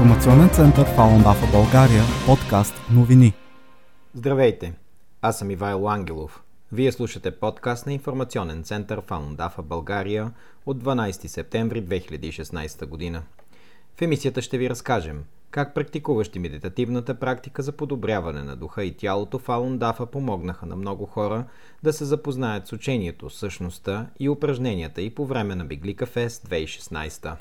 Информационен център Фалун Дафа България, подкаст новини. Здравейте, аз съм Ивайло Ангелов. Вие слушате подкаст на Информационен център Фалун Дафа България от 12 септември 2016 година. В емисията ще ви разкажем как практикуващи медитативната практика за подобряване на духа и тялото Фалун Дафа помогнаха на много хора да се запознаят с учението, същността и упражненията и по време на Биглика Фест 2016.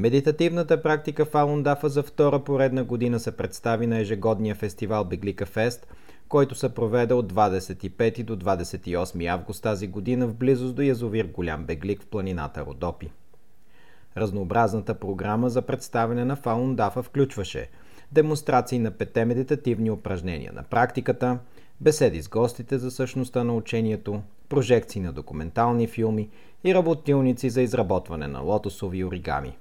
Медитативната практика Фалун Дафа за втора поредна година се представи на ежегодния фестивал Беглика Фест, който се проведе от 25 до 28 август тази година в близост до язовир Голям Беглик в планината Родопи. Разнообразната програма за представяне на Фалун Дафа включваше демонстрации на пете медитативни упражнения на практиката, беседи с гостите за същността на учението, прожекции на документални филми и работилници за изработване на лотосови оригами.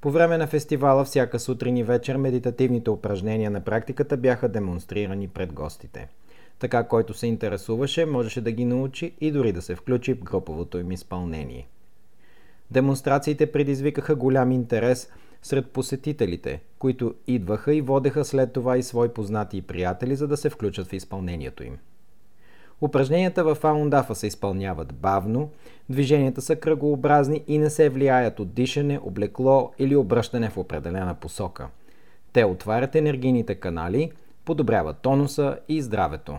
По време на фестивала всяка сутрин и вечер медитативните упражнения на практиката бяха демонстрирани пред гостите. Така, който се интересуваше, можеше да ги научи и дори да се включи в груповото им изпълнение. Демонстрациите предизвикаха голям интерес сред посетителите, които идваха и водеха след това и свои познати и приятели, за да се включат в изпълнението им. Упражненията в Аундафа се изпълняват бавно, движенията са кръгообразни и не се влияят от дишане, облекло или обръщане в определена посока. Те отварят енергийните канали, подобряват тонуса и здравето.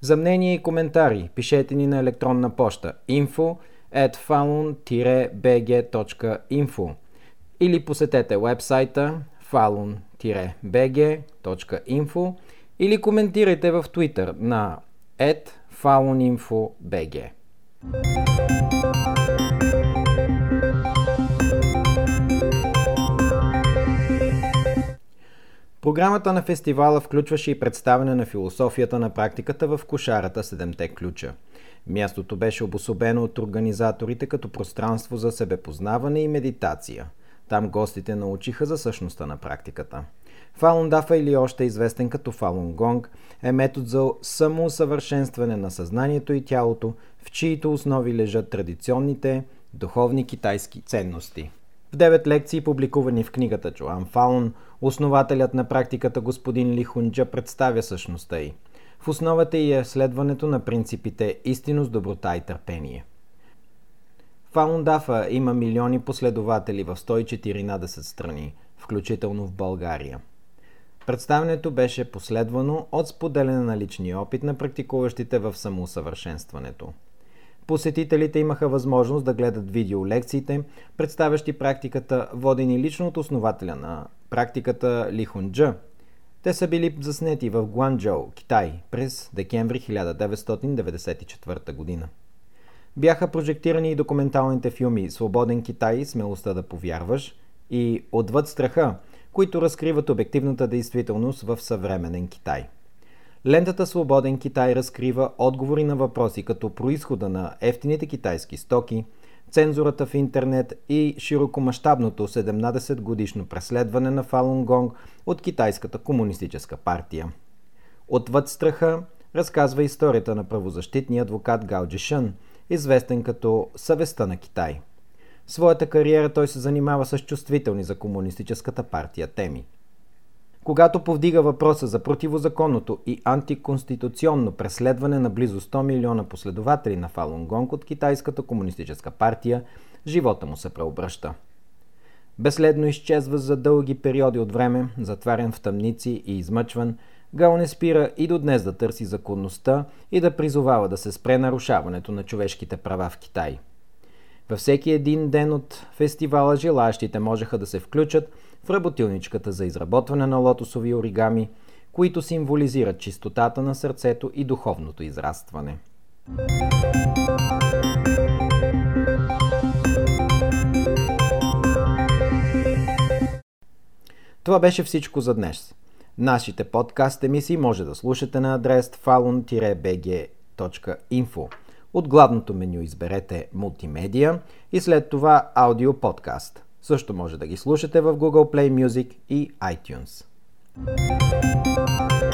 За мнение и коментари пишете ни на електронна поща info at falun-bg.info или посетете вебсайта falun-bg.info или коментирайте в Twitter на faluninfobg. Програмата на фестивала включваше и представяне на философията на практиката в кошарата Седемте ключа. Мястото беше обособено от организаторите като пространство за себепознаване и медитация – там гостите научиха за същността на практиката. Фалун Дафа или още известен като Фалун Гонг е метод за самоусъвършенстване на съзнанието и тялото, в чието основи лежат традиционните духовни китайски ценности. В девет лекции, публикувани в книгата Чоан Фалун, основателят на практиката господин Ли Хунджа представя същността й. В основата й е следването на принципите истинност, доброта и търпение – Фалун Дафа има милиони последователи в 114 страни, включително в България. Представянето беше последвано от споделяне на личния опит на практикуващите в самоусъвършенстването. Посетителите имаха възможност да гледат видеолекциите, представящи практиката, водени лично от основателя на практиката Ли Хунджа. Те са били заснети в Гуанчжоу, Китай, през декември 1994 година. Бяха прожектирани и документалните филми Свободен Китай, Смелостта да повярваш и Отвъд страха, които разкриват обективната действителност в съвременен Китай. Лентата Свободен Китай разкрива отговори на въпроси като происхода на ефтините китайски стоки, цензурата в интернет и широкомащабното 17 годишно преследване на Фалун Гонг от Китайската комунистическа партия. Отвъд страха разказва историята на правозащитния адвокат Гао Джишън – известен като съвестта на Китай. В своята кариера той се занимава с чувствителни за комунистическата партия теми. Когато повдига въпроса за противозаконното и антиконституционно преследване на близо 100 милиона последователи на Фалун Гонг от Китайската комунистическа партия, живота му се преобръща. Безследно изчезва за дълги периоди от време, затварян в тъмници и измъчван – Гал не спира и до днес да търси законността и да призовава да се спре нарушаването на човешките права в Китай. Във всеки един ден от фестивала желаящите можеха да се включат в работилничката за изработване на лотосови оригами, които символизират чистотата на сърцето и духовното израстване. Това беше всичко за днес. Нашите подкаст емисии може да слушате на адрес falun-bg.info. От главното меню изберете Мултимедия и след това Аудио подкаст. Също може да ги слушате в Google Play Music и iTunes. thank you